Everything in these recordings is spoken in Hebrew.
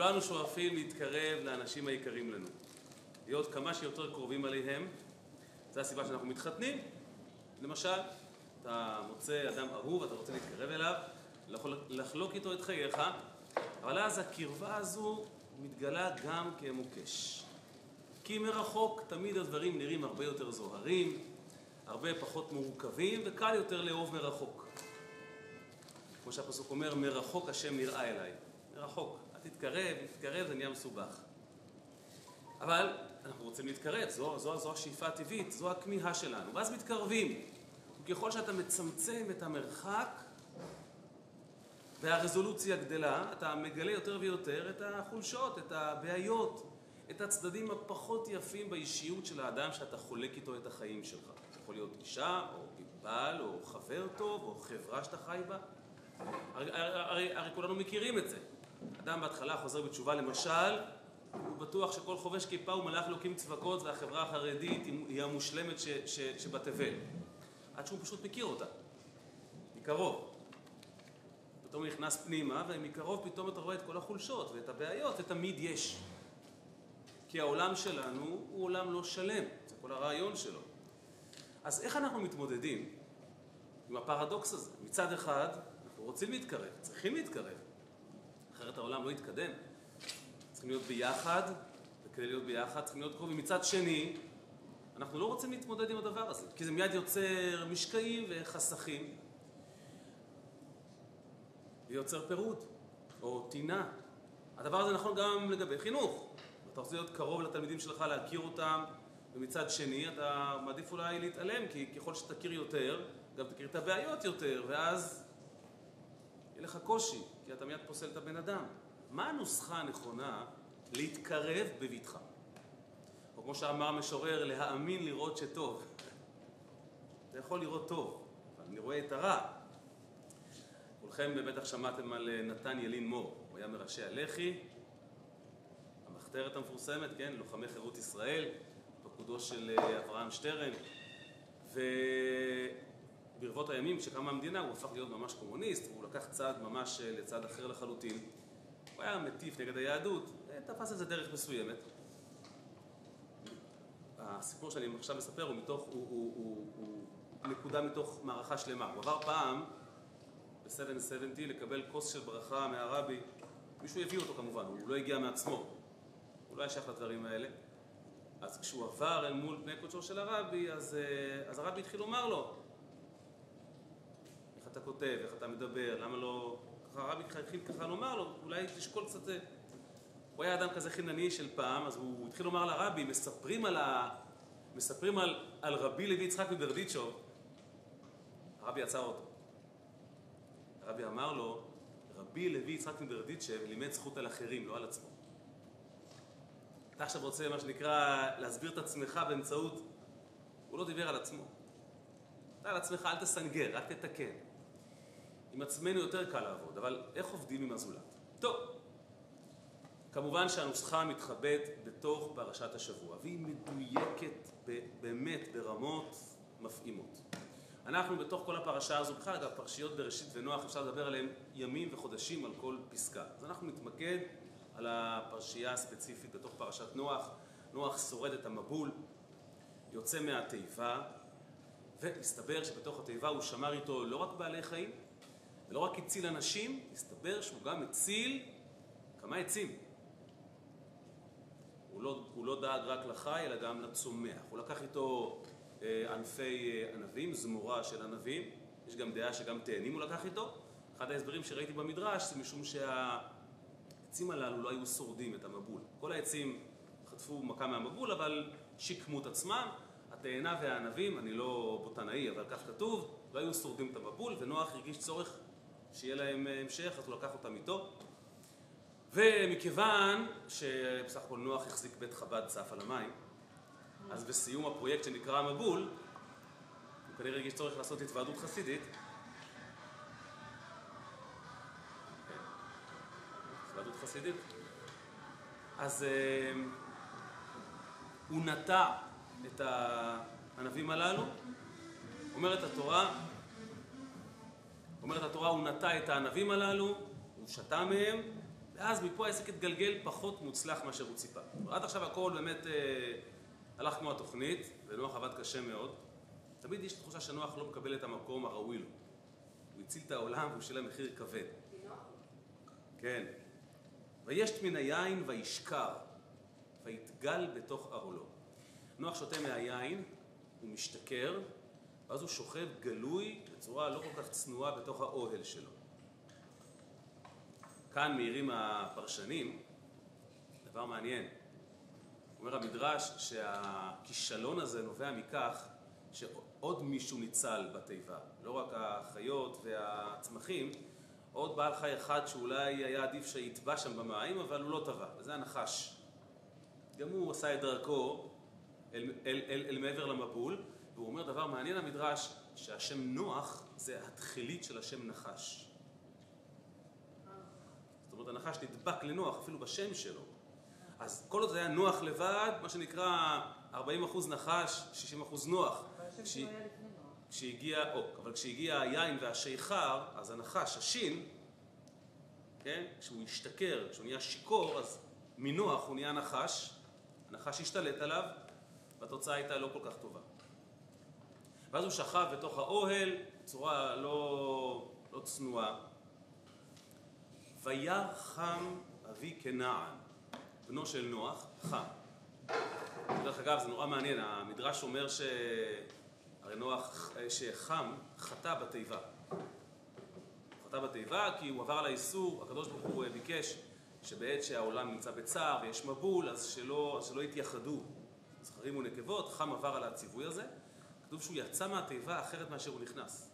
כולנו שואפים להתקרב לאנשים היקרים לנו, להיות כמה שיותר קרובים עליהם, זו הסיבה שאנחנו מתחתנים. למשל, אתה מוצא אדם אהוב, אתה רוצה להתקרב אליו, לחלוק איתו את חייך, אבל אז הקרבה הזו מתגלה גם כמוקש. כי מרחוק תמיד הדברים נראים הרבה יותר זוהרים, הרבה פחות מורכבים, וקל יותר לאהוב מרחוק. כמו שהפסוק אומר, מרחוק השם נראה אליי. מרחוק. תתקרב, תתקרב זה נהיה מסובך. אבל אנחנו רוצים להתקרב, זו, זו, זו השאיפה הטבעית, זו הכמיהה שלנו. ואז מתקרבים. וככל שאתה מצמצם את המרחק והרזולוציה גדלה, אתה מגלה יותר ויותר את החולשות, את הבעיות, את הצדדים הפחות יפים באישיות של האדם שאתה חולק איתו את החיים שלך. זה יכול להיות אישה, או בעל, או חבר טוב, או חברה שאתה חי בה. הרי, הרי, הרי כולנו מכירים את זה. אדם בהתחלה חוזר בתשובה למשל, הוא בטוח שכל חובש כיפה הוא מלאך אלוקים צבקות והחברה החרדית היא המושלמת שבתבל. עד שהוא פשוט מכיר אותה, מקרוב. פתאום נכנס פנימה, ומקרוב פתאום אתה רואה את כל החולשות ואת הבעיות, ותמיד יש. כי העולם שלנו הוא עולם לא שלם, זה כל הרעיון שלו. אז איך אנחנו מתמודדים עם הפרדוקס הזה? מצד אחד, אנחנו רוצים להתקרב, צריכים להתקרב, אחרת העולם לא יתקדם. צריכים להיות ביחד, וכדי להיות ביחד צריכים להיות קרובים. מצד שני, אנחנו לא רוצים להתמודד עם הדבר הזה, כי זה מיד יוצר משקעים וחסכים, ויוצר פירוד, או טינה. הדבר הזה נכון גם לגבי חינוך. אתה רוצה להיות קרוב לתלמידים שלך, להכיר אותם, ומצד שני אתה מעדיף אולי להתעלם, כי ככל שתכיר יותר, גם תכיר את הבעיות יותר, ואז יהיה לך קושי, כי אתה מיד פוסל את הבן אדם. מה הנוסחה הנכונה להתקרב בבטחה? או כמו שאמר המשורר, להאמין לראות שטוב. אתה יכול לראות טוב, אבל אני רואה את הרע. כולכם בטח שמעתם על אה, נתן ילין מור, הוא היה מראשי הלח"י, המחתרת המפורסמת, כן, לוחמי חירות ישראל, פקודו של אה, אברהם שטרן, וברבות הימים כשקמה המדינה הוא הפך להיות ממש קומוניסט, הוא לקח צעד ממש אה, לצד אחר לחלוטין. הוא היה מטיף נגד היהדות, תפס איזה דרך מסוימת. הסיפור שאני עכשיו מספר הוא מתוך, הוא, הוא, הוא, הוא נקודה מתוך מערכה שלמה. הוא עבר פעם ב-770 לקבל כוס של ברכה מהרבי, מישהו הביא אותו כמובן, הוא לא הגיע מעצמו, הוא לא היה שייך לדברים האלה. אז כשהוא עבר אל מול פני קודשו של הרבי, אז, אה, אז הרבי התחיל לומר לו, אתה כותב, איך אתה מדבר, למה לא... ככה הרבי התחיל ככה לומר לו, אולי תשקול קצת... אה, הוא היה אדם כזה חינני של פעם, אז הוא התחיל לומר לרבי, מספרים על, ה... מספרים על, על רבי לוי יצחק מברדיצ'וב, הרבי עצר אותו. הרבי אמר לו, רבי לוי יצחק מברדיצ'ב לימד זכות על אחרים, לא על עצמו. אתה עכשיו רוצה, מה שנקרא, להסביר את עצמך באמצעות... הוא לא דיבר על עצמו. אתה על עצמך, אל תסנגר, רק תתקן. עם עצמנו יותר קל לעבוד, אבל איך עובדים עם הזולת? טוב, כמובן שהנוסחה מתחבאת בתוך פרשת השבוע, והיא מדויקת באמת ברמות מפעימות. אנחנו בתוך כל הפרשה הזו, בכלל אגב פרשיות בראשית ונוח אפשר לדבר עליהן ימים וחודשים על כל פסקה. אז אנחנו נתמקד על הפרשייה הספציפית בתוך פרשת נוח. נוח שורד את המבול, יוצא מהתיבה, ומסתבר שבתוך התיבה הוא שמר איתו לא רק בעלי חיים, ולא רק הציל אנשים, מסתבר שהוא גם הציל כמה עצים. הוא לא, הוא לא דאג רק לחי, אלא גם לצומח. הוא לקח איתו אה, ענפי אה, ענבים, זמורה של ענבים. יש גם דעה שגם תאנים הוא לקח איתו. אחד ההסברים שראיתי במדרש זה משום שהעצים הללו לא היו שורדים את המבול. כל העצים חטפו מכה מהמבול, אבל שיקמו את עצמם. התאנה והענבים, אני לא בוטנאי, אבל כך כתוב, לא היו שורדים את המבול, ונוח הרגיש צורך שיהיה להם אה, המשך, אז הוא לקח אותם איתו. ומכיוון שבסך הכל נוח החזיק בית חב"ד צף על המים, אז בסיום הפרויקט שנקרא מבול, הוא כנראה הרגיש צורך לעשות התוועדות חסידית. התוועדות חסידית. אז אה, הוא נטע את הענבים הללו, אומרת התורה, אומרת התורה, הוא נטע את הענבים הללו, הוא שתה מהם, ואז מפה העסק התגלגל פחות מוצלח מאשר הוא ציפה. עד עכשיו הכל באמת אה, הלך כמו התוכנית, ונוח עבד קשה מאוד. תמיד יש תחושה שנוח לא מקבל את המקום הראוי לו. הוא הציל את העולם והוא שילם מחיר כבד. כן. וישת מן היין וישכר, ויתגל בתוך ארולו. נוח שותה מהיין, הוא משתכר, ואז הוא שוכב גלוי בצורה לא כל כך צנועה בתוך האוהל שלו. כאן מעירים הפרשנים דבר מעניין. אומר המדרש שהכישלון הזה נובע מכך שעוד מישהו ניצל בתיבה, לא רק החיות והצמחים, עוד בעל חי אחד שאולי היה עדיף שיטבע שם במים, אבל הוא לא טבע, וזה הנחש. גם הוא עשה את דרכו אל, אל, אל, אל מעבר למבול, והוא אומר דבר מעניין המדרש, שהשם נוח זה התכלית של השם נחש. זאת אומרת, הנחש נדבק לנוח אפילו בשם שלו. אז כל עוד זה היה נוח לבד, מה שנקרא 40% נחש, 60% נוח. כשהגיע, או, אבל כשהגיע היין והשיכר, אז הנחש, השין, כן, כשהוא השתכר, כשהוא נהיה שיכור, אז מנוח הוא נהיה נחש, הנחש השתלט עליו, והתוצאה הייתה לא כל כך טובה. ואז הוא שכב בתוך האוהל בצורה לא, לא צנועה. וירא חם אבי כנען, בנו של נוח, חם. דרך אגב, זה נורא מעניין, המדרש אומר ש... הרי נוח, שחם, חטא בתיבה. חטא בתיבה כי הוא עבר על האיסור, הקדוש ברוך הוא ביקש שבעת שהעולם נמצא בצער ויש מבול, אז שלא, שלא יתייחדו זכרים ונקבות, חם עבר על הציווי הזה. כתוב שהוא יצא מהתיבה אחרת מאשר הוא נכנס.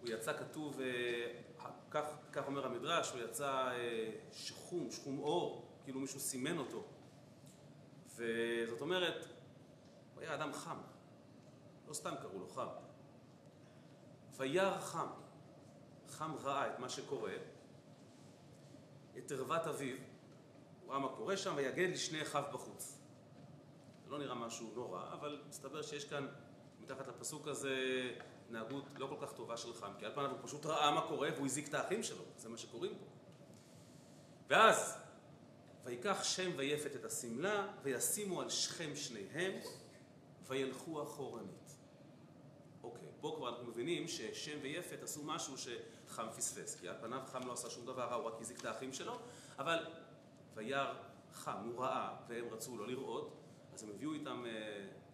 הוא יצא, כתוב, כך, כך אומר המדרש, הוא יצא שחום, שחום אור, כאילו מישהו סימן אותו. וזאת אומרת, הוא היה אדם חם. לא סתם קראו לו חם. וירא חם. חם ראה את מה שקורה, את ערוות אביו, הוא ראה מה קורה שם, ויגד לשני אחיו בחוץ. לא נראה משהו נורא, אבל מסתבר שיש כאן, מתחת לפסוק הזה, התנהגות לא כל כך טובה של חם, כי על פניו הוא פשוט ראה מה קורה והוא הזיק את האחים שלו, זה מה שקוראים פה. ואז, ויקח שם ויפת את השמלה, וישימו על שכם שניהם, וילכו אחורנית. אוקיי, פה כבר אנחנו מבינים ששם ויפת עשו משהו שחם פספס, כי על פניו חם לא עשה שום דבר הוא רק הזיק את האחים שלו, אבל וירא חם, הוא ראה, והם רצו לא לראות, אז הם הביאו איתם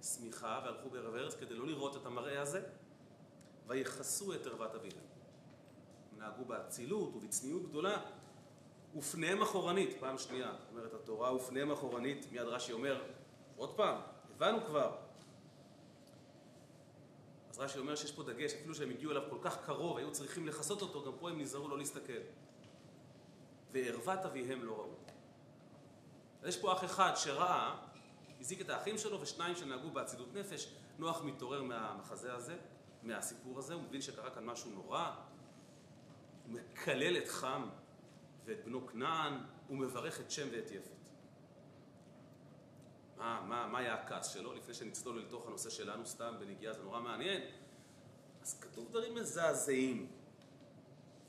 שמיכה והלכו בערב ארץ כדי לא לראות את המראה הזה, ויכסו את ערוות אביהם. הם נהגו באצילות ובצניעות גדולה, ופניהם אחורנית, פעם שנייה, אומרת התורה, ופניהם אחורנית, מיד רש"י אומר, עוד פעם, הבנו כבר. אז רש"י אומר שיש פה דגש, אפילו שהם הגיעו אליו כל כך קרוב, היו צריכים לכסות אותו, גם פה הם נזהרו לא להסתכל. וערוות אביהם לא ראו. יש פה אח אחד שראה, הזיק את האחים שלו, ושניים שנהגו באצילות נפש. נוח מתעורר מהמחזה הזה, מהסיפור הזה, הוא מבין שקרה כאן משהו נורא. הוא מקלל את חם ואת בנו כנען, הוא מברך את שם ואת יפת. מה, מה, מה היה הכעס שלו? לפני שנצלול לתוך הנושא שלנו סתם בנגיעה, זה נורא מעניין. אז כתוב דברים מזעזעים.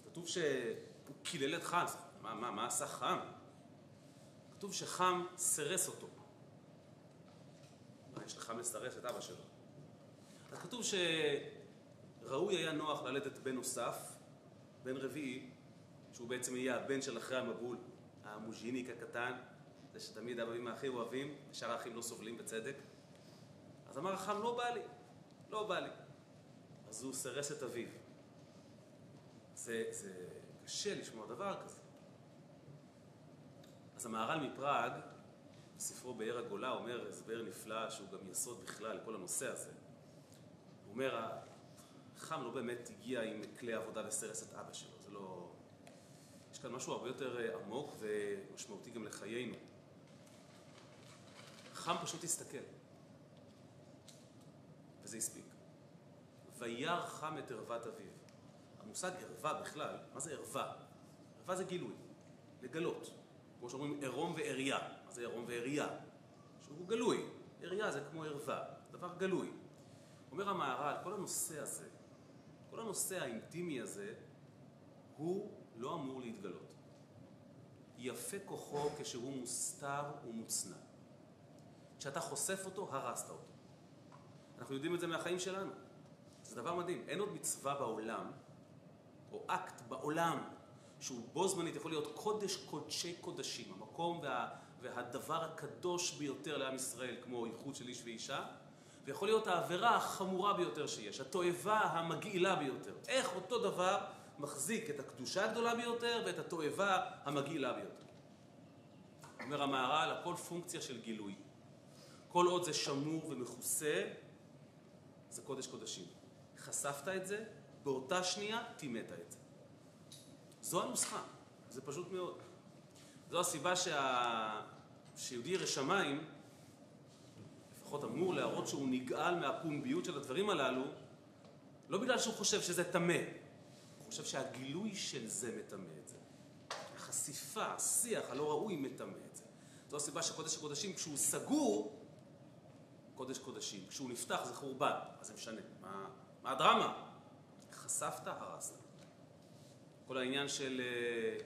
כתוב שהוא קילל את חם. מה, מה, מה עשה חם? כתוב שחם סירס אותו. לחם לסרס את אבא שלו? אז כתוב שראוי היה נוח ללדת בן נוסף, בן רביעי, שהוא בעצם יהיה הבן של אחרי המבול, המוז'יניק הקטן, זה שתמיד האבים הכי אוהבים, ושאר האחים לא סובלים בצדק. אז אמר החם, לא בא לי, לא בא לי. אז הוא סירס את אביו. זה, זה קשה לשמוע דבר כזה. אז המהר"ל מפראג, בספרו באר הגולה, אומר הסבר נפלא שהוא גם יסוד בכלל לכל הנושא הזה. הוא אומר, החם לא באמת הגיע עם כלי עבודה וסירס את אבא שלו, זה לא... יש כאן משהו הרבה יותר עמוק ומשמעותי גם לחיינו. חם פשוט הסתכל, וזה הספיק. וירא חם את ערוות אביו. המושג ערווה בכלל, מה זה ערווה? ערווה זה גילוי, לגלות. כמו שאומרים עירום ועריה. מה זה עירום ועריה? שהוא גלוי. עריה זה כמו ערווה, דבר גלוי. אומר המהר"ל, כל הנושא הזה, כל הנושא האינטימי הזה, הוא לא אמור להתגלות. יפה כוחו כשהוא מוסתר ומוצנע. כשאתה חושף אותו, הרסת אותו. אנחנו יודעים את זה מהחיים שלנו. זה דבר מדהים. אין עוד מצווה בעולם, או אקט בעולם, שהוא בו זמנית יכול להיות קודש קודשי קודשים, המקום וה, והדבר הקדוש ביותר לעם ישראל, כמו איחוד של איש ואישה, ויכול להיות העבירה החמורה ביותר שיש, התועבה המגעילה ביותר. איך אותו דבר מחזיק את הקדושה הגדולה ביותר ואת התועבה המגעילה ביותר. אומר המהר"ל, הכל פונקציה של גילוי. כל עוד זה שמור ומכוסה, זה קודש קודשים. חשפת את זה, באותה שנייה טימאת את זה. זו הנוסחה, זה פשוט מאוד. זו הסיבה שה... שיהודי ירא שמיים, לפחות אמור להראות שהוא נגעל מהפומביות של הדברים הללו, לא בגלל שהוא חושב שזה טמא, הוא חושב שהגילוי של זה מטמא את זה. החשיפה, השיח הלא ראוי מטמא את זה. זו הסיבה שקודש הקודשים, כשהוא סגור, קודש קודשים. כשהוא נפתח זה חורבן, אז זה משנה. מה, מה הדרמה? חשפת, הרסת. כל העניין של... אה,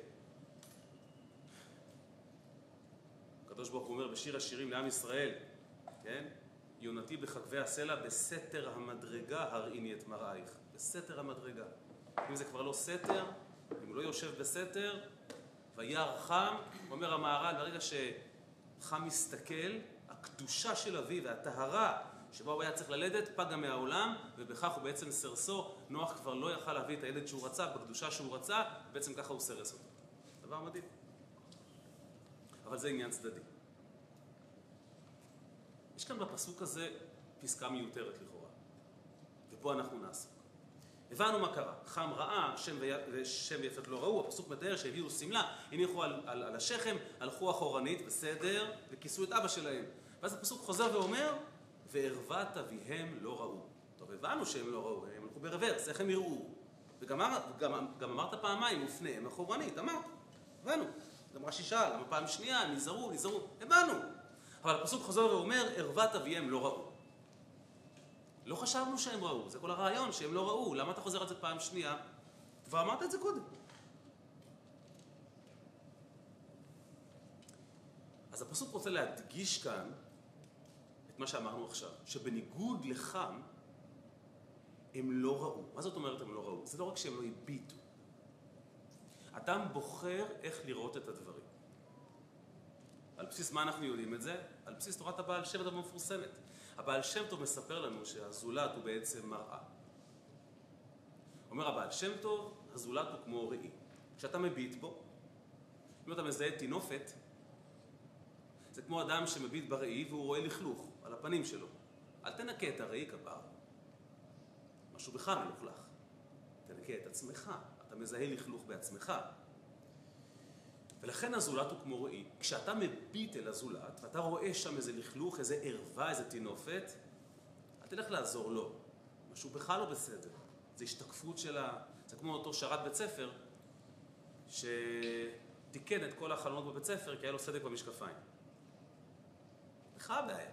הקדוש ברוך הוא אומר בשיר השירים לעם ישראל, כן? יונתי בחגבי הסלע, בסתר המדרגה הראיני את מראייך. בסתר המדרגה. אם זה כבר לא סתר, אם הוא לא יושב בסתר, וירא חם, אומר המהר"ל, ברגע שחם מסתכל, הקדושה של אביו והטהרה שבה הוא היה צריך ללדת, פגה מהעולם, ובכך הוא בעצם סרסו. נוח כבר לא יכל להביא את הילד שהוא רצה, בקדושה שהוא רצה, בעצם ככה הוא סרס אותו. דבר מדהים. אבל זה עניין צדדי. יש כאן בפסוק הזה פסקה מיותרת לכאורה, ופה אנחנו נעסוק. הבנו מה קרה, חם ראה, שם, ושם ויפת לא ראו, הפסוק מתאר שהביאו שמלה, הניחו על, על, על השכם, הלכו אחורנית, בסדר, וכיסו את אבא שלהם. ואז הפסוק חוזר ואומר, וערוות אביהם לא ראו. טוב, הבנו שהם לא ראו, הם הלכו ברוורס, איך הם יראו? וגם גם, גם אמרת פעמיים, ופניהם אחורנית, אמרת, הבנו. גם רש"י שאל, למה פעם שנייה, נזהרו, נזהרו, הבנו. אבל הפסוק חוזר ואומר, ערוות אביהם לא ראו. לא חשבנו שהם ראו, זה כל הרעיון, שהם לא ראו. למה אתה חוזר על זה פעם שנייה? כבר אמרת את זה קודם. אז הפסוק רוצה להדגיש כאן את מה שאמרנו עכשיו, שבניגוד לחם, הם לא ראו. מה זאת אומרת הם לא ראו? זה לא רק שהם לא הביטו. אדם בוחר איך לראות את הדברים. על בסיס מה אנחנו יודעים את זה? על בסיס תורת הבעל שם טוב המפורסמת. הבעל שם טוב מספר לנו שהזולת הוא בעצם מראה. אומר הבעל שם טוב, הזולת הוא כמו ראי. כשאתה מביט בו, אם אתה מזהה טינופת, זה כמו אדם שמביט בראי והוא רואה לכלוך על הפנים שלו. אל תנקה את הראי כבר. משהו בך מלוכלך. תנקה את עצמך. אתה מזהה לכלוך בעצמך. ולכן הזולת הוא כמו ראי. כשאתה מביט אל הזולת, ואתה רואה שם איזה לכלוך, איזה ערווה, איזה טינופת, אל תלך לעזור לו. משהו בך לא בסדר. זה השתקפות של ה... זה כמו אותו שרת בית ספר, שתיקן את כל החלונות בבית ספר כי היה לו סדק במשקפיים. לך הבעיה.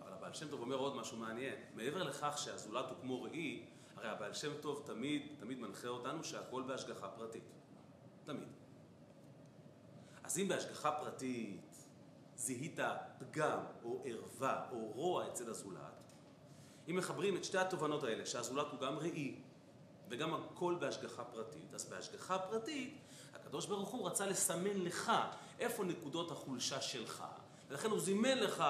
אבל הבעל שם טוב אומר עוד משהו מעניין. מעבר לכך שהזולת הוא כמו ראי, הרי הבעל שם טוב תמיד, תמיד מנחה אותנו שהכל בהשגחה פרטית. תמיד. אז אם בהשגחה פרטית זיהית פגם או ערווה או רוע אצל הזולת, אם מחברים את שתי התובנות האלה, שהזולת הוא גם ראי וגם הכל בהשגחה פרטית, אז בהשגחה פרטית הקדוש ברוך הוא רצה לסמן לך איפה נקודות החולשה שלך, ולכן הוא זימן לך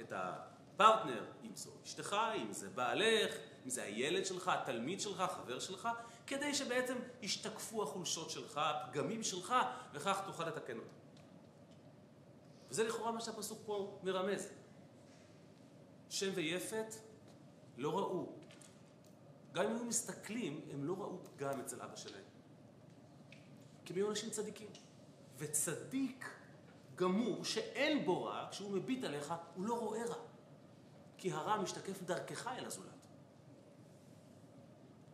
את הפרטנר, אם זו אשתך, אם זה בעלך, אם זה הילד שלך, התלמיד שלך, החבר שלך, כדי שבעצם ישתקפו החולשות שלך, הפגמים שלך, וכך תוכל לתקן אותם. וזה לכאורה מה שהפסוק פה מרמז. שם ויפת לא ראו. גם אם היו מסתכלים, הם לא ראו פגם אצל אבא שלהם. כי הם היו אנשים צדיקים. וצדיק גמור שאין בו רע, כשהוא מביט עליך, הוא לא רואה רע. כי הרע משתקף דרכך אל הזולת.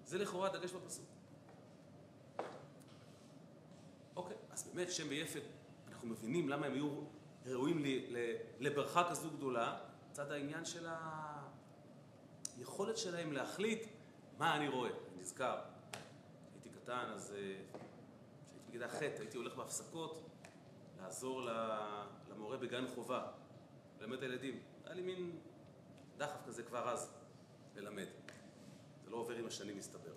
זה לכאורה דגש בפסוק. אוקיי, אז באמת שם ויפת, אנחנו מבינים למה הם היו ראויים לברכה כזו גדולה, צד העניין של היכולת שלהם להחליט מה אני רואה. אני נזכר, הייתי קטן, אז כשהייתי בכיתה ח' הייתי הולך בהפסקות לעזור למורה בגן חובה, ללמד את הילדים. היה לי מין דחף כזה כבר אז, ללמד. זה לא עובר עם השנים, מסתבר.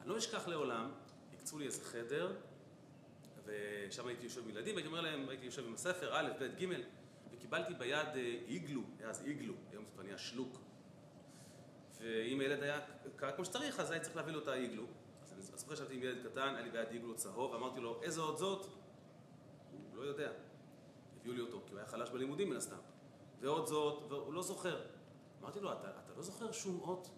אני לא אשכח לעולם, הקצו לי איזה חדר, ושם הייתי יושב עם ילדים, והייתי אומר להם, הייתי יושב עם הספר, א', ב', ג', וקיבלתי ביד אה, איגלו, היה אז איגלו, היום זה כבר נהיה שלוק. ואם הילד היה קרא כמו שצריך, אז היה צריך להביא לו את האיגלו. אז אני זוכר שישבתי עם ילד קטן, היה לי ביד איגלו צהוב, ואמרתי לו, איזה עוד זאת? הוא לא יודע. הביאו לי אותו, כי הוא היה חלש בלימודים מן הסתם. ועוד זאת, והוא לא זוכר. אמרתי לו, אתה, אתה לא זוכר שום אות?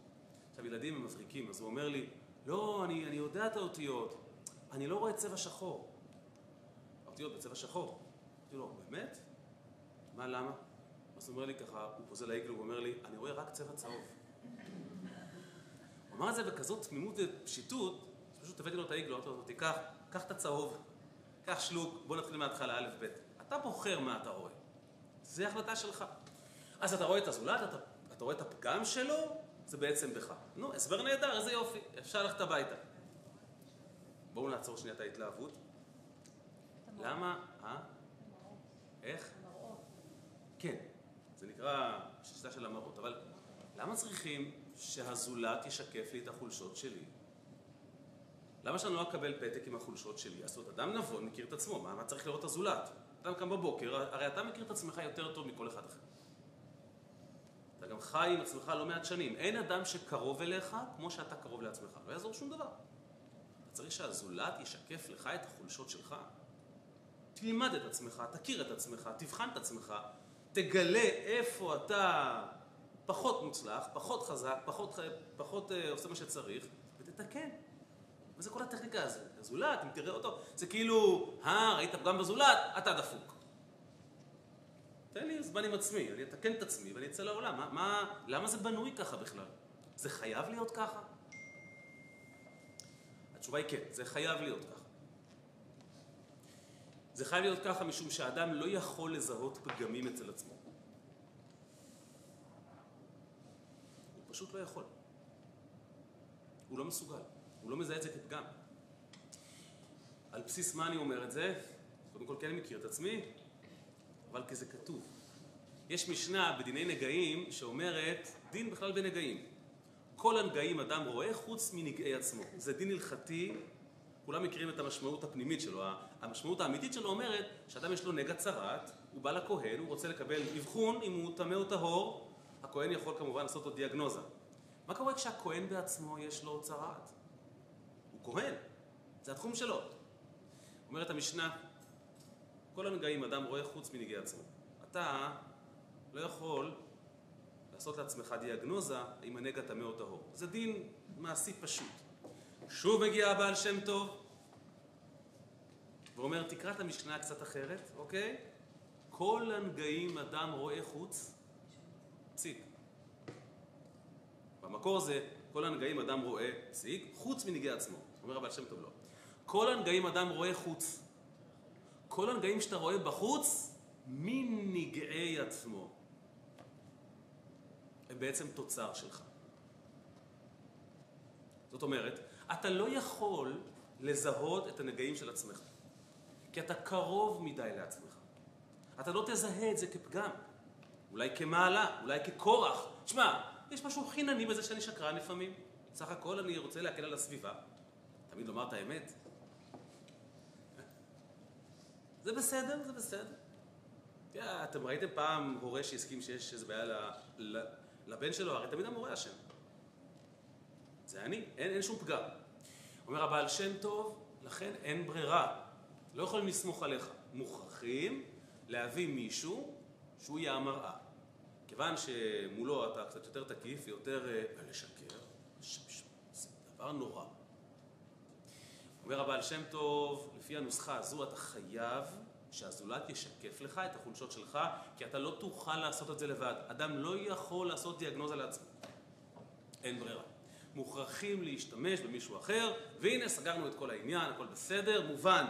עכשיו, ילדים הם מבריקים, אז הוא אומר לי, לא, אני, אני יודע את האותיות, אני לא רואה צבע שחור. האותיות בצבע שחור. אמרתי לו, באמת? מה, למה? אז הוא אומר לי ככה, הוא פוזל לאיגלו, הוא אומר לי, אני רואה רק צבע צהוב. הוא אמר את זה בכזאת תמימות ופשיטות, פשוט הבאתי לו את האיגלו, אמרתי לו, תיקח, קח את הצהוב, קח שלוק, בוא נתחיל מההתחלה, א', ב'. אתה בוחר מה אתה רואה. זה החלטה שלך. אז אתה רואה את הזולת, אתה, אתה רואה את הפגם שלו, זה בעצם בך. נו, הסבר נהדר, איזה יופי, אפשר ללכת הביתה. בואו נעצור שנייה את ההתלהבות. למה? אה? איך? כן, זה נקרא שיטה של המראות, אבל למה צריכים שהזולת ישקף לי את החולשות שלי? למה שאני לא אקבל פתק עם החולשות שלי? אז זאת אדם נבון מכיר את עצמו, מה, מה צריך לראות את הזולת? אדם קם בבוקר, הרי אתה מכיר את עצמך יותר טוב מכל אחד אחר. אתה גם חי עם עצמך לא מעט שנים. אין אדם שקרוב אליך כמו שאתה קרוב לעצמך. לא יעזור שום דבר. אתה צריך שהזולת ישקף לך את החולשות שלך. תלמד את עצמך, תכיר את עצמך, תבחן את עצמך, תגלה איפה אתה פחות מוצלח, פחות חזק, פחות, פחות uh, עושה מה שצריך, ותתקן. וזה כל הטכניקה הזאת. הזולת, אם תראה אותו, זה כאילו, אה, ראית פגם בזולת, אתה דפוק. תן לי זמן עם עצמי, אני אתקן את עצמי ואני אצא לעולם. מה, מה, למה זה בנוי ככה בכלל? זה חייב להיות ככה? התשובה היא כן, זה חייב להיות ככה. זה חייב להיות ככה משום שהאדם לא יכול לזהות פגמים אצל עצמו. הוא פשוט לא יכול. הוא לא מסוגל. הוא לא מזהה את זה כפגם. על בסיס מה אני אומר את זה? קודם כל כן אני מכיר את עצמי, אבל כי זה כתוב. יש משנה בדיני נגעים שאומרת דין בכלל בנגעים. כל הנגעים אדם רואה חוץ מנגעי עצמו. זה דין הלכתי, כולם מכירים את המשמעות הפנימית שלו. המשמעות האמיתית שלו אומרת שאדם יש לו נגע צרעת, הוא בא לכהן, הוא רוצה לקבל אבחון אם הוא טמא או טהור, הכהן יכול כמובן לעשות לו דיאגנוזה. מה קורה כשהכהן בעצמו יש לו צרעת? הוא כהן, זה התחום שלו. אומרת המשנה, כל הנגעים אדם רואה חוץ מנגעי עצמו. אתה לא יכול לעשות לעצמך דיאגנוזה אם הנגע טמא או טהור. זה דין מעשי פשוט. שוב מגיע הבעל שם טוב ואומר, תקרא את המשנה קצת אחרת, אוקיי? כל הנגעים אדם רואה חוץ, פסיק. במקור זה, כל הנגעים אדם רואה, פסיק, חוץ מנגעי עצמו. אומר הבעל שם טוב לא. כל הנגעים אדם רואה חוץ. כל הנגעים שאתה רואה בחוץ, מנגעי עצמו. הם בעצם תוצר שלך. זאת אומרת, אתה לא יכול לזהות את הנגעים של עצמך, כי אתה קרוב מדי לעצמך. אתה לא תזהה את זה כפגם, אולי כמעלה, אולי ככורח. תשמע, יש משהו חינני בזה שאני שקרן לפעמים. סך הכל אני רוצה להקל על הסביבה. תמיד לומר את האמת. זה בסדר, זה בסדר. Yeah, אתם ראיתם פעם הורה שהסכים שיש איזו בעיה ל, ל, לבן שלו? הרי תמיד המורה אשם. זה אני, אין, אין שום פגם. אומר הבעל שם טוב, לכן אין ברירה. לא יכולים לסמוך עליך. מוכרחים להביא מישהו שהוא יהיה המראה. כיוון שמולו אתה קצת יותר תקיף ויותר uh, לשקר, זה דבר נורא. אומר הבעל שם טוב, לפי הנוסחה הזו אתה חייב שהזולת ישקף לך את החולשות שלך, כי אתה לא תוכל לעשות את זה לבד. אדם לא יכול לעשות דיאגנוזה לעצמו. אין ברירה. מוכרחים להשתמש במישהו אחר, והנה סגרנו את כל העניין, הכל בסדר, מובן.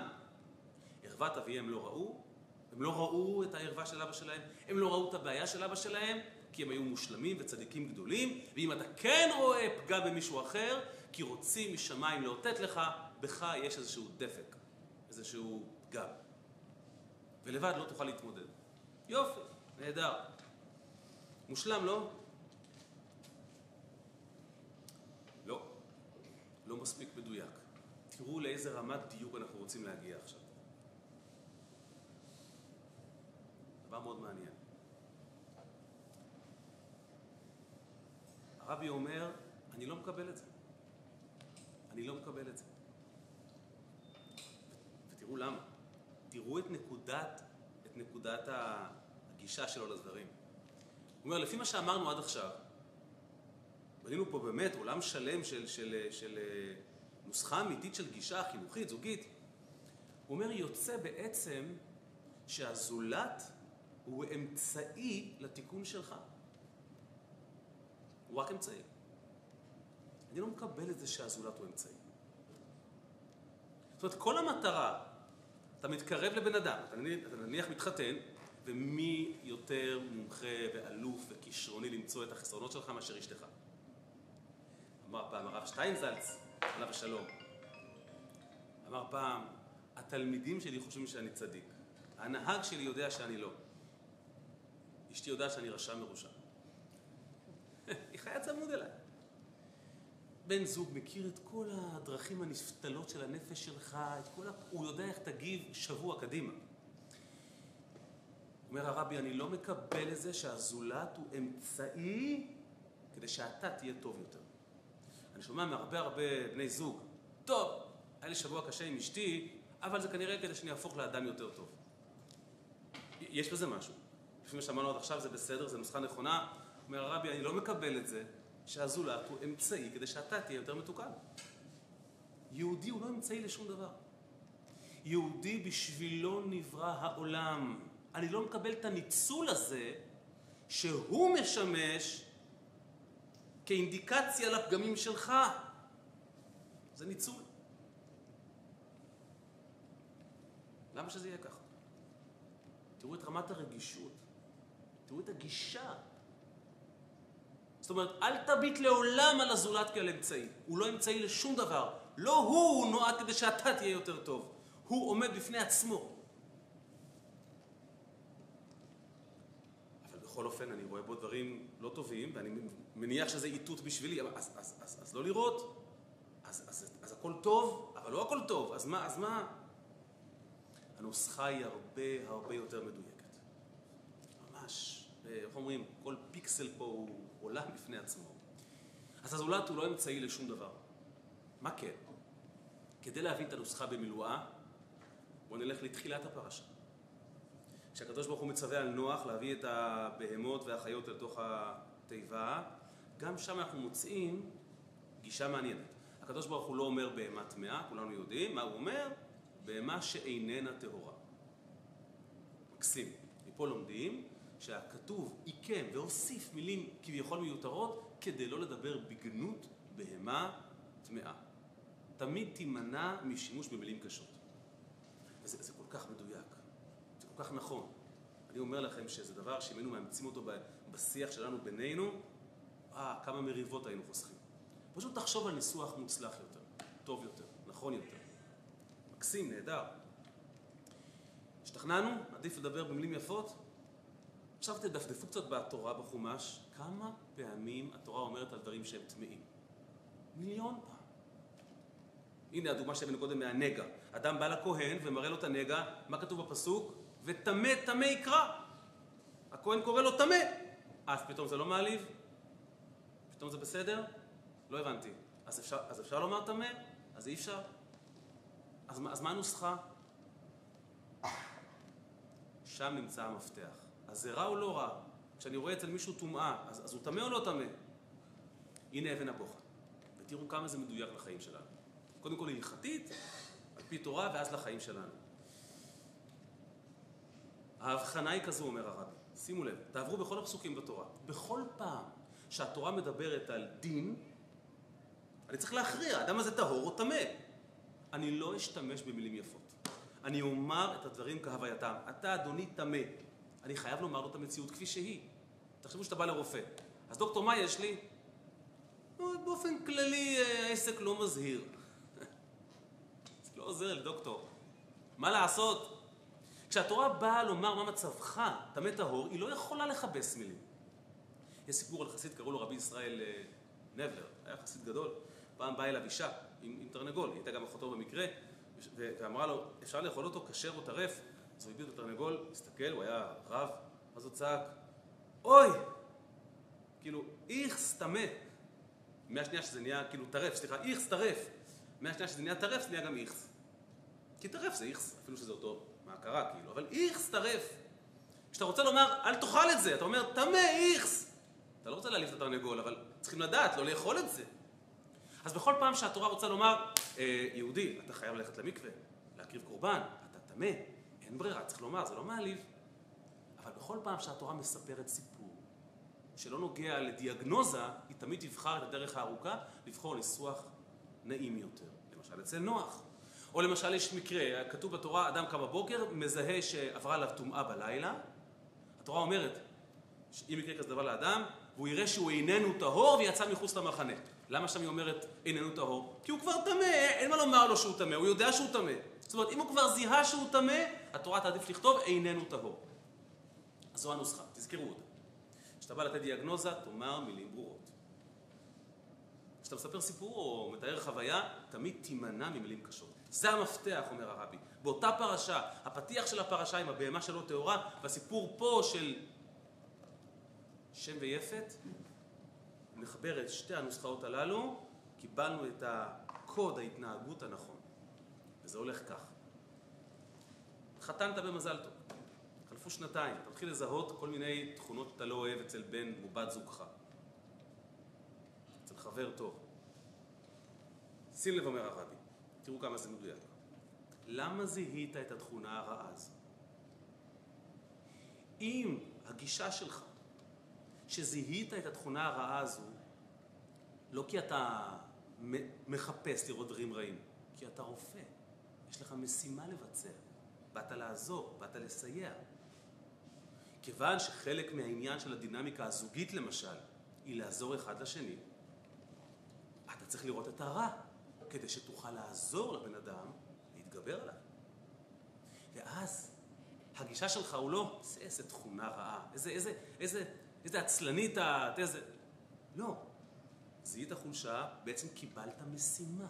ערוות אביהם לא ראו, הם לא ראו את הערווה של אבא שלהם, הם לא ראו את הבעיה של אבא שלהם, כי הם היו מושלמים וצדיקים גדולים, ואם אתה כן רואה פגם במישהו אחר, כי רוצים משמיים לאותת לך, בך יש איזשהו דפק. איזשהו פגם. ולבד לא תוכל להתמודד. יופי, נהדר. מושלם, לא? לא. לא מספיק מדויק. תראו לאיזה רמת דיוק אנחנו רוצים להגיע עכשיו. דבר מאוד מעניין. הרבי אומר, אני לא מקבל את זה. אני לא מקבל את זה. למה. תראו את נקודת, את נקודת הגישה שלו לדברים. הוא אומר, לפי מה שאמרנו עד עכשיו, בנינו פה באמת עולם שלם של, של, של, של אה, נוסחה אמיתית של גישה חינוכית, זוגית. הוא אומר, יוצא בעצם שהזולת הוא אמצעי לתיקון שלך. הוא רק אמצעי. אני לא מקבל את זה שהזולת הוא אמצעי. זאת אומרת, כל המטרה, אתה מתקרב לבן אדם, אתה נניח, אתה נניח מתחתן, ומי יותר מומחה ואלוף וכישרוני למצוא את החסרונות שלך מאשר אשתך? אמר פעם הרב שטיינזלץ, עליו השלום, אמר פעם, התלמידים שלי חושבים שאני צדיק, הנהג שלי יודע שאני לא. אשתי יודעת שאני רשע מרושע. היא חיה צמוד אליי. בן זוג מכיר את כל הדרכים הנפתלות של הנפש שלך, את כל ה... הוא יודע איך תגיב שבוע קדימה. אומר הרבי, אני לא מקבל את זה שהזולת הוא אמצעי כדי שאתה תהיה טוב יותר. אני שומע מהרבה הרבה בני זוג, טוב, היה לי שבוע קשה עם אשתי, אבל זה כנראה כדי שאני אהפוך לאדם יותר טוב. יש בזה משהו. לפי מה שאמרנו עד עכשיו זה בסדר, זו נוסחה נכונה. אומר הרבי, אני לא מקבל את זה שהזולת הוא אמצעי כדי שאתה תהיה יותר מתוקן. יהודי הוא לא אמצעי לשום דבר. יהודי בשבילו נברא העולם. אני לא מקבל את הניצול הזה שהוא משמש כאינדיקציה לפגמים שלך. זה ניצול. למה שזה יהיה ככה? תראו את רמת הרגישות, תראו את הגישה. זאת אומרת, אל תביט לעולם על הזולת כעל אמצעי. הוא לא אמצעי לשום דבר. לא הוא נועד כדי שאתה תהיה יותר טוב. הוא עומד בפני עצמו. אבל בכל אופן, אני רואה בו דברים לא טובים, ואני מניח שזה איתות בשבילי, אבל אז, אז, אז, אז לא לראות. אז, אז, אז הכל טוב, אבל לא הכל טוב. אז מה? אז מה? הנוסחה היא הרבה הרבה יותר מדויקת. ממש, איך אומרים, כל פיקסל פה הוא עולם בפני עצמו. אז הזולת הוא לא אמצעי לשום דבר. מה כן? כדי להבין את הנוסחה במילואה, בואו נלך לתחילת הפרשה. כשהקדוש ברוך הוא מצווה על נוח להביא את הבהמות והחיות אל תוך התיבה, גם שם אנחנו מוצאים גישה מעניינת. הקדוש ברוך הוא לא אומר בהמה טמאה, כולנו יודעים, מה הוא אומר? בהמה שאיננה טהורה. מקסים. מפה לומדים שהכתוב עיקם והוסיף מילים כביכול מיותרות כדי לא לדבר בגנות בהמה טמאה. תמיד תימנע משימוש במילים קשות. וזה זה כל כך מדויק, זה כל כך נכון. אני אומר לכם שזה דבר שאם היינו מאמצים אותו בשיח שלנו בינינו, אה, כמה מריבות היינו חוסכים. פשוט תחשוב על ניסוח מוצלח יותר, טוב יותר, נכון יותר. מקסים, נהדר. השתכנענו? עדיף לדבר במילים יפות? עכשיו תדפדפו קצת בתורה בחומש, כמה פעמים התורה אומרת על דברים שהם טמאים? מיליון פעם. הנה הדוגמה שהבאנו קודם מהנגע. אדם בא לכהן ומראה לו את הנגע, מה כתוב בפסוק? וטמא טמא יקרא. הכהן קורא לו טמא. אז פתאום זה לא מעליב? פתאום זה בסדר? לא הבנתי. אז אפשר, אז אפשר לומר טמא? אז אי אפשר? אז, אז מה הנוסחה? שם נמצא המפתח. אז זה רע או לא רע? כשאני רואה אצל מישהו טומאה, אז, אז הוא טמא או לא טמא? הנה אבן הבוחן. ותראו כמה זה מדויק לחיים שלנו. קודם כל הלכתית, על פי תורה, ואז לחיים שלנו. ההבחנה היא כזו, אומר הרבי. שימו לב, תעברו בכל הפסוקים בתורה. בכל פעם שהתורה מדברת על דין, אני צריך להכריע, האדם הזה טהור או טמא. אני לא אשתמש במילים יפות. אני אומר את הדברים כהווייתם. אתה, אדוני, טמא. אני חייב לומר לו את המציאות כפי שהיא. תחשבו שאתה בא לרופא. אז דוקטור, מה יש לי? באופן כללי העסק לא מזהיר. זה לא עוזר לדוקטור. מה לעשות? כשהתורה באה לומר מה מצבך, טמא טהור, היא לא יכולה לכבס מילים. יש סיפור על חסיד, קראו לו רבי ישראל אה, נבלר, היה חסיד גדול. פעם באה אליו אישה עם, עם תרנגול, היא הייתה גם אחותו במקרה, ואמרה לו, אפשר לאכול אותו כשר או טרף? אז הוא הביא את התרנגול, הסתכל, הוא היה רב, אז הוא צעק, אוי! כאילו, איכס טמא. מהשנייה שזה נהיה, כאילו, טרף, סליחה, איכס טרף. מהשנייה שזה נהיה טרף, זה נהיה גם איכס. כי טרף זה איכס, אפילו שזה אותו מהכרה, כאילו, אבל איכס טרף. כשאתה רוצה לומר, אל תאכל את זה, אתה אומר, טמא, איכס. אתה לא רוצה להעליב את התרנגול, אבל צריכים לדעת, לא לאכול את זה. אז בכל פעם שהתורה רוצה לומר, אה, יהודי, אתה חייב ללכת למקווה, להקריב קורבן, אתה טמא, אין ברירה, צריך לומר, זה לא מעליב. אבל בכל פעם שהתורה מספרת סיפור שלא נוגע לדיאגנוזה, היא תמיד תבחר את הדרך הארוכה, לבחור ניסוח נעים יותר. למשל אצל נוח. או למשל יש מקרה, כתוב בתורה, אדם קם בבוקר, מזהה שעברה עליו טומאה בלילה. התורה אומרת, אם יקרה כזה דבר לאדם, והוא יראה שהוא איננו טהור ויצא מחוץ למחנה. למה שם היא אומרת איננו טהור? כי הוא כבר טמא, אין מה לומר לו שהוא טמא, הוא יודע שהוא טמא. זאת אומרת, אם הוא כבר זיהה שהוא טמא, התורה תעדיף לכתוב איננו טהור. אז זו הנוסחה, תזכרו אותה. כשאתה בא לתת דיאגנוזה, תאמר מילים ברורות. כשאתה מספר סיפור או מתאר חוויה, תמיד תימנע ממילים קשות. זה המפתח, אומר הרבי. באותה פרשה, הפתיח של הפרשה עם הבהמה שלו טהורה, והסיפור פה של שם ויפת, נחבר את שתי הנוסחאות הללו, קיבלנו את הקוד ההתנהגות הנכון. וזה הולך כך. חתנת במזל טוב. חלפו שנתיים, אתה מתחיל לזהות כל מיני תכונות שאתה לא אוהב אצל בן או בת זוגך. אצל חבר טוב. שים לב, אומר הרבי, תראו כמה זה מדויק. למה זיהית את התכונה הרעה הזו? אם הגישה שלך, שזיהית את התכונה הרעה הזו, לא כי אתה מחפש לראות דברים רעים, כי אתה רופא, יש לך משימה לבצע. באת לעזור, באת לסייע. כיוון שחלק מהעניין של הדינמיקה הזוגית למשל, היא לעזור אחד לשני, אתה צריך לראות את הרע, כדי שתוכל לעזור לבן אדם להתגבר עליו. ואז הגישה שלך הוא לא, זה איזה תכונה רעה, איזה, איזה, איזה, איזה עצלנית את, איזה... לא. זיהית חולשה, בעצם קיבלת משימה.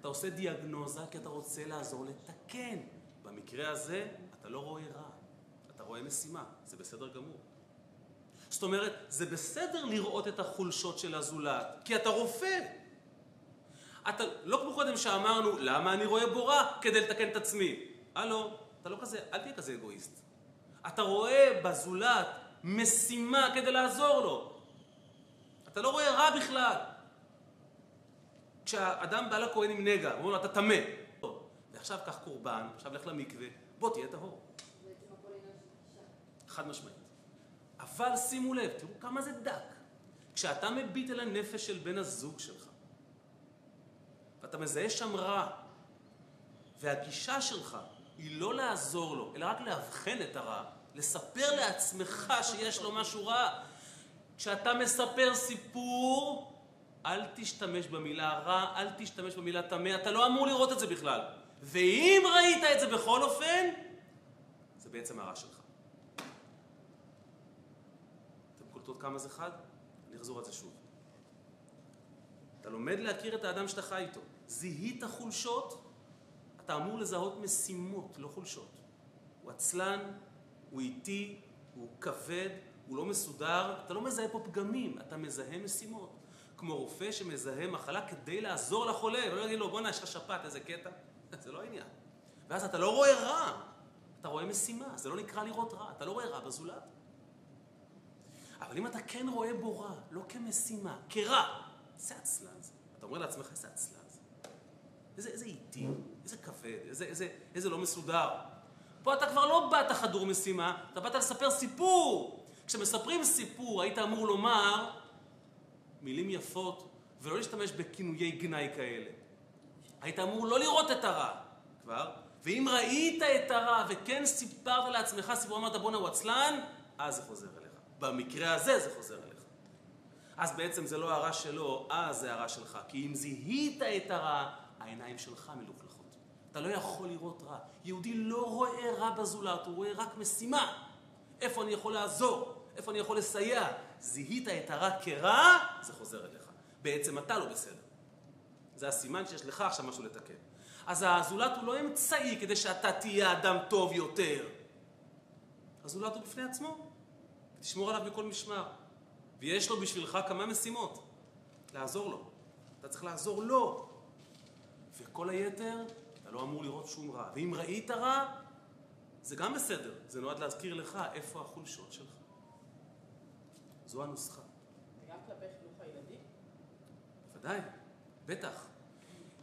אתה עושה דיאגנוזה כי אתה רוצה לעזור לתקן. במקרה הזה, אתה לא רואה רע, אתה רואה משימה, זה בסדר גמור. זאת אומרת, זה בסדר לראות את החולשות של הזולת, כי אתה רופא. אתה, לא כמו קודם שאמרנו, למה אני רואה בו רע? כדי לתקן את עצמי. הלו, אתה לא כזה, אל תהיה כזה אגואיסט. אתה רואה בזולת משימה כדי לעזור לו. אתה לא רואה רע בכלל. כשאדם בא לכהן עם נגע, אומרים לו, אתה טמא. ועכשיו קח קורבן, עכשיו לך למקווה, בוא תהיה טהור. חד משמעית. אבל שימו לב, תראו כמה זה דק. כשאתה מביט אל הנפש של בן הזוג שלך, ואתה מזהה שם רע, והגישה שלך היא לא לעזור לו, אלא רק לאבחן את הרע, לספר לעצמך שיש לו משהו רע. כשאתה מספר סיפור, אל תשתמש במילה רע, אל תשתמש במילה טמא, אתה לא אמור לראות את זה בכלל. ואם ראית את זה בכל אופן, זה בעצם הרע שלך. אתם קולטות כמה זה חד? אני אחזור על זה שוב. אתה לומד להכיר את האדם שאתה חי איתו. זיהית חולשות, אתה אמור לזהות משימות, לא חולשות. הוא עצלן, הוא איטי, הוא כבד, הוא לא מסודר, אתה לא מזהה פה פגמים, אתה מזהה משימות. כמו רופא שמזהה מחלה כדי לעזור לחולה, ולא להגיד לו, בואנה, יש לך שפעת, איזה קטע. זה לא העניין. ואז אתה לא רואה רע, אתה רואה משימה, זה לא נקרא לראות רע, אתה לא רואה רע בזולת. אבל אם אתה כן רואה בו רע, לא כמשימה, כרע, איזה עצלן זה. אתה אומר לעצמך, איזה עצלן זה. איזה, איזה איטי, איזה כבד, איזה, איזה, איזה לא מסודר. פה אתה כבר לא באת חדור משימה, אתה באת לספר סיפור. כשמספרים סיפור, היית אמור לומר מילים יפות, ולא להשתמש בכינויי גנאי כאלה. היית אמור לא לראות את הרע כבר, ואם ראית את הרע וכן סיפרת לעצמך סיפור, אמרת בואנה הוא עצלן, אז זה חוזר אליך. במקרה הזה זה חוזר אליך. אז בעצם זה לא הרע שלו, אז זה הרע שלך. כי אם זיהית את הרע, העיניים שלך מלוכלכות. אתה לא יכול לראות רע. יהודי לא רואה רע בזולת, הוא רואה רק משימה. איפה אני יכול לעזור? איפה אני יכול לסייע? זיהית את הרע כרע, זה חוזר אליך. בעצם אתה לא בסדר. זה הסימן שיש לך עכשיו משהו לתקן. אז הזולת הוא לא אמצעי כדי שאתה תהיה אדם טוב יותר. הזולת הוא בפני עצמו. תשמור עליו מכל משמר. ויש לו בשבילך כמה משימות. לעזור לו. אתה צריך לעזור לו. וכל היתר, אתה לא אמור לראות שום רע. ואם ראית רע, זה גם בסדר. זה נועד להזכיר לך איפה החולשות שלך. זו הנוסחה. זה גם כלפי חינוך הילדים? בוודאי, בטח.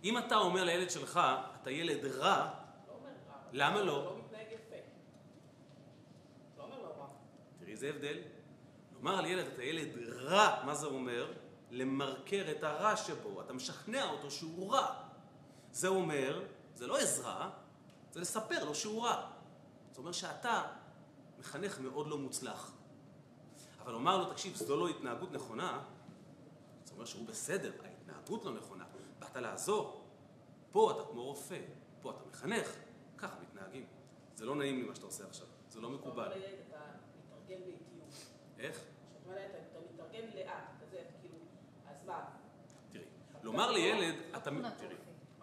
אם אתה אומר לילד שלך, אתה ילד רע, לא למה לא? לא. לא. תראי איזה הבדל. לומר על ילד, אתה ילד רע, מה זה אומר? למרקר את הרע שבו, אתה משכנע אותו שהוא רע. זה אומר, זה לא עזרה, זה לספר לו שהוא רע. זה אומר שאתה מחנך מאוד לא מוצלח. אבל לומר לו, תקשיב, זו לא התנהגות נכונה, זה אומר שהוא בסדר, ההתנהגות לא נכונה. באת לעזור, פה אתה כמו רופא, פה אתה מחנך, ככה מתנהגים. זה לא נעים לי מה שאתה עושה עכשיו, זה לא מקובל. אתה מתארגן באיטיות. איך? אתה מתארגן לאט, כזה, כאילו, אז מה? תראי, לומר לילד, אתה, תראי.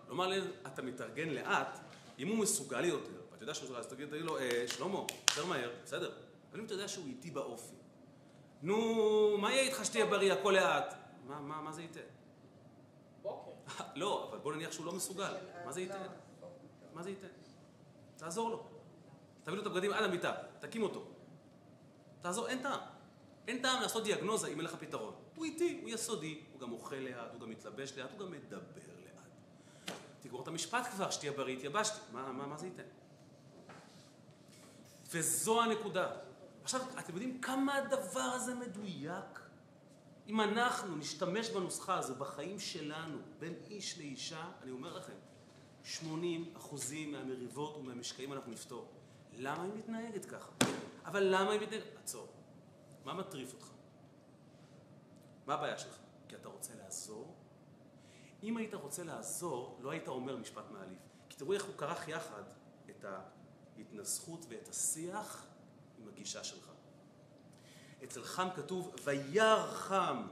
לומר לילד, אתה מתארגן לאט, אם הוא מסוגל יותר, ואתה יודע שהוא מסוגל, אז תגיד לו, אה, שלמה, יותר מהר, בסדר. אבל אם אתה יודע שהוא איטי באופי, נו, מה יהיה איתך שתהיה בריא, הכל לאט? מה, מה, מה זה ייתן? לא, אבל בוא נניח שהוא לא מסוגל, מה זה ייתן? מה זה ייתן? תעזור לו. תביא לו את הבגדים עד המיטה, תקים אותו. תעזור, אין טעם. אין טעם לעשות דיאגנוזה אם אין לך פתרון. הוא איטי, הוא יסודי, הוא גם אוכל לאט, הוא גם מתלבש לאט, הוא גם מדבר לאט. תגמור את המשפט כבר, שתהיה בריא, התייבשתי. מה, מה, מה זה ייתן? וזו הנקודה. עכשיו, אתם יודעים כמה הדבר הזה מדויק? אם אנחנו נשתמש בנוסחה הזו בחיים שלנו, בין איש לאישה, אני אומר לכם, 80 אחוזים מהמריבות ומהמשקעים אנחנו נפתור. למה היא מתנהגת ככה? אבל למה היא מתנהגת? עצור. מה מטריף אותך? מה הבעיה שלך? כי אתה רוצה לעזור? אם היית רוצה לעזור, לא היית אומר משפט מעליב. כי תראו איך הוא כרך יחד את ההתנסחות ואת השיח עם הגישה שלך. אצל חם כתוב, וירא חם,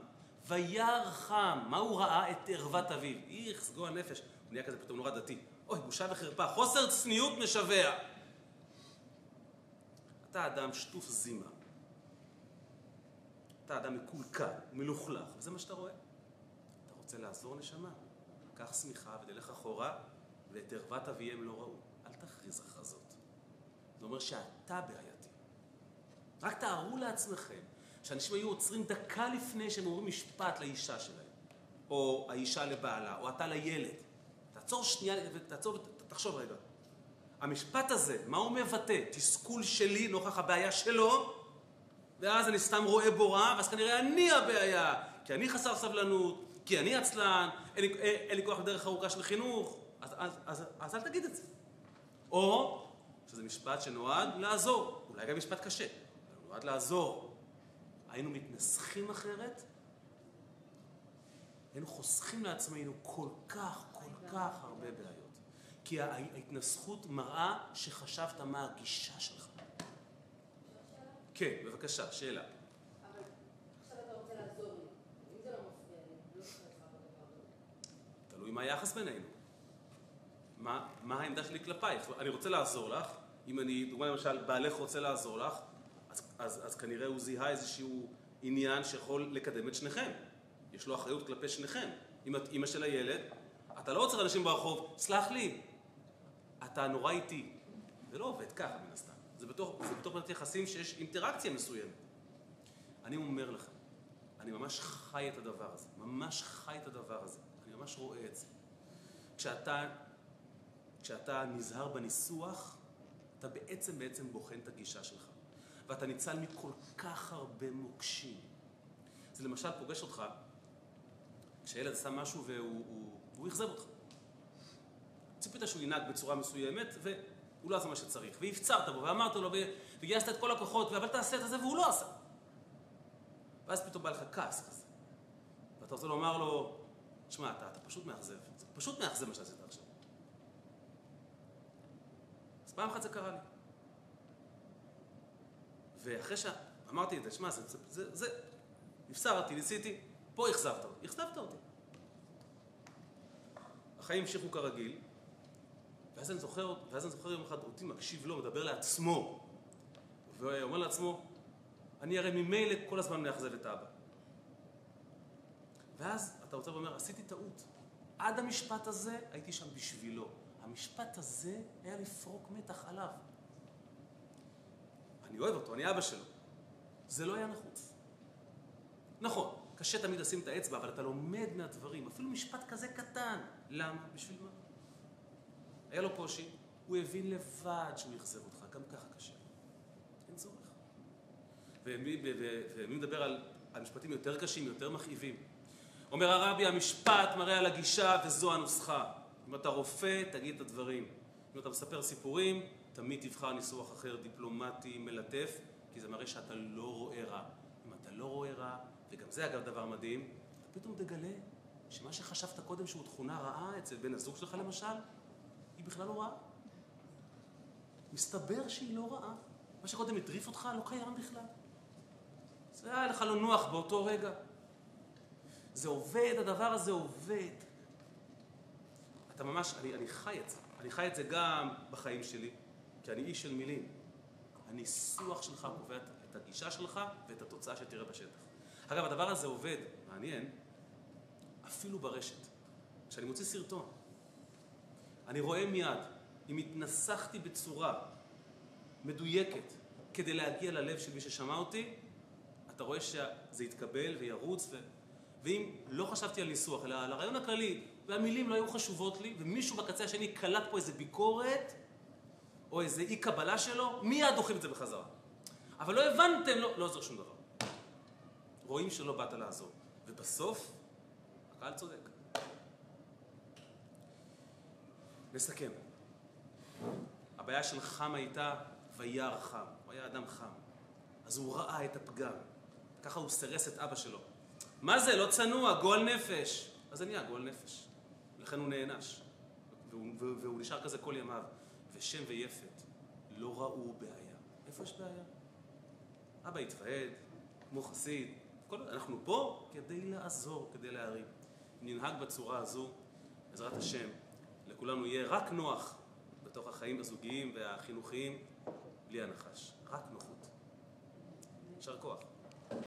וירא חם. מה הוא ראה? את ערוות אביו. איך, גועל נפש. הוא נהיה כזה פתאום נורא דתי. אוי, בושה וחרפה, חוסר צניעות משווע. אתה אדם שטוף זימה. אתה אדם מקולקל, מלוכלך, וזה מה שאתה רואה. אתה רוצה לעזור נשמה? קח שמיכה ותלך אחורה, ואת ערוות אביהם לא ראו. אל תכריז הכרזות. זה אומר שאתה בעייתי. רק תארו לעצמכם שאנשים היו עוצרים דקה לפני שהם אומרים משפט לאישה שלהם, או האישה לבעלה, או אתה לילד. תעצור שנייה ותעצור ותחשוב רגע. המשפט הזה, מה הוא מבטא? תסכול שלי נוכח הבעיה שלו, ואז אני סתם רואה בו רע, ואז כנראה אני הבעיה, כי אני חסר סבלנות, כי אני עצלן, אין לי, אין לי כוח לדרך ארוכה של חינוך, אז, אז, אז, אז אל תגיד את זה. או שזה משפט שנועד לעזור, אולי גם משפט קשה, נועד לעזור. היינו מתנסחים אחרת, היינו חוסכים לעצמנו כל כך, כל כך הרבה בעיות. כי ההתנסחות מראה שחשבת מה הגישה שלך. כן, בבקשה, שאלה. תלוי מה היחס בינינו. מה, מה העמדה שלי כלפייך? אני רוצה לעזור לך, אם אני, דוגמה למשל, בעלך רוצה לעזור לך, אז, אז, כנראה הוא זיהה איזשהו עניין שיכול לקדם את שניכם. יש לו אחריות כלפי שניכם. אם את אימא של הילד, אתה לא עוצר אנשים ברחוב, סלח לי, אתה נורא איטי. זה לא עובד ככה מן הסתם. זה בתוך, זה בתוך מערכת יחסים שיש אינטראקציה מסוימת. אני אומר לכם, אני ממש חי את הדבר הזה, ממש חי את הדבר הזה, אני ממש רואה את זה. כשאתה, כשאתה נזהר בניסוח, אתה בעצם בעצם בוחן את הגישה שלך. ואתה ניצל מכל כך הרבה מוקשים. זה למשל פוגש אותך, כשילד עשה משהו והוא הוא, והוא אכזב אותך. ציפית שהוא ינהג בצורה מסוימת, והוא לא עשה מה שצריך. והפצרת בו, ואמרת לו, וגייסת את כל הכוחות, אבל תעשה את זה, והוא לא עשה. ואז פתאום בא לך כעס כזה. ואתה רוצה לומר לו, שמע, אתה, אתה פשוט מאכזב. זה פשוט מאכזב מה שעשית עכשיו. פעם אחת זה קרה לי. ואחרי שאמרתי את זה, שמע, זה, זה, זה, זה, הפסרתי, ניסיתי, פה אכזבת אותי, אכזבת אותי. החיים המשיכו כרגיל, ואז אני זוכר, ואז אני זוכר יום אחד אותי מקשיב לו, מדבר לעצמו, ואומר לעצמו, אני הרי ממילא כל הזמן מאכזב את אבא. ואז אתה רוצה ואומר, עשיתי טעות. עד המשפט הזה הייתי שם בשבילו. המשפט הזה היה לפרוק מתח עליו. אני אוהב אותו, אני אבא שלו. זה לא היה נחוץ. נכון, קשה תמיד לשים את האצבע, אבל אתה לומד מהדברים, אפילו משפט כזה קטן. למה? בשביל מה? היה לו קושי, הוא הבין לבד שהוא אכזב אותך, גם ככה קשה. אין צורך. ומי, ומי מדבר על, על משפטים יותר קשים, יותר מכאיבים? אומר הרבי, המשפט מראה על הגישה וזו הנוסחה. אם אתה רופא, תגיד את הדברים. אם אתה מספר סיפורים, תמיד תבחר ניסוח אחר, דיפלומטי, מלטף, כי זה מראה שאתה לא רואה רע. אם אתה לא רואה רע, וגם זה אגב דבר מדהים, אתה פתאום תגלה שמה שחשבת קודם שהוא תכונה רעה אצל בן הזוג שלך למשל, היא בכלל לא רעה. מסתבר שהיא לא רעה. מה שקודם הטריף אותך לא קיים בכלל. זה היה לך לא נוח באותו רגע. זה עובד, הדבר הזה עובד. אתה ממש, אני, אני חי את זה. אני חי את זה גם בחיים שלי, כי אני איש של מילים. הניסוח שלך קובע את הגישה שלך ואת התוצאה שתראה בשטח. אגב, הדבר הזה עובד, מעניין, אפילו ברשת. כשאני מוציא סרטון, אני רואה מיד, אם התנסחתי בצורה מדויקת כדי להגיע ללב של מי ששמע אותי, אתה רואה שזה יתקבל וירוץ, ו... ואם לא חשבתי על ניסוח, אלא על הרעיון הכללי, והמילים לא היו חשובות לי, ומישהו בקצה השני קלט פה איזה ביקורת, או איזה אי קבלה שלו, מיד דוחים את זה בחזרה. אבל לא הבנתם, לא, לא עוזר שום דבר. רואים שלא באת לעזור. ובסוף, הקהל צודק. נסכם. הבעיה של חם הייתה וירא חם. הוא היה אדם חם. אז הוא ראה את הפגם. ככה הוא סירס את אבא שלו. מה זה? לא צנוע, גועל נפש. אז זה נהיה גועל נפש. לכן הוא נענש. והוא, והוא נשאר כזה כל ימיו. ושם ויפת לא ראו בעיה. איפה יש בעיה? אבא התוועד, כמו חסיד. כל... אנחנו פה כדי לעזור, כדי להרים. ננהג בצורה הזו, בעזרת השם, לכולנו יהיה רק נוח בתוך החיים הזוגיים והחינוכיים, בלי הנחש. רק נוחות. יישר כוח.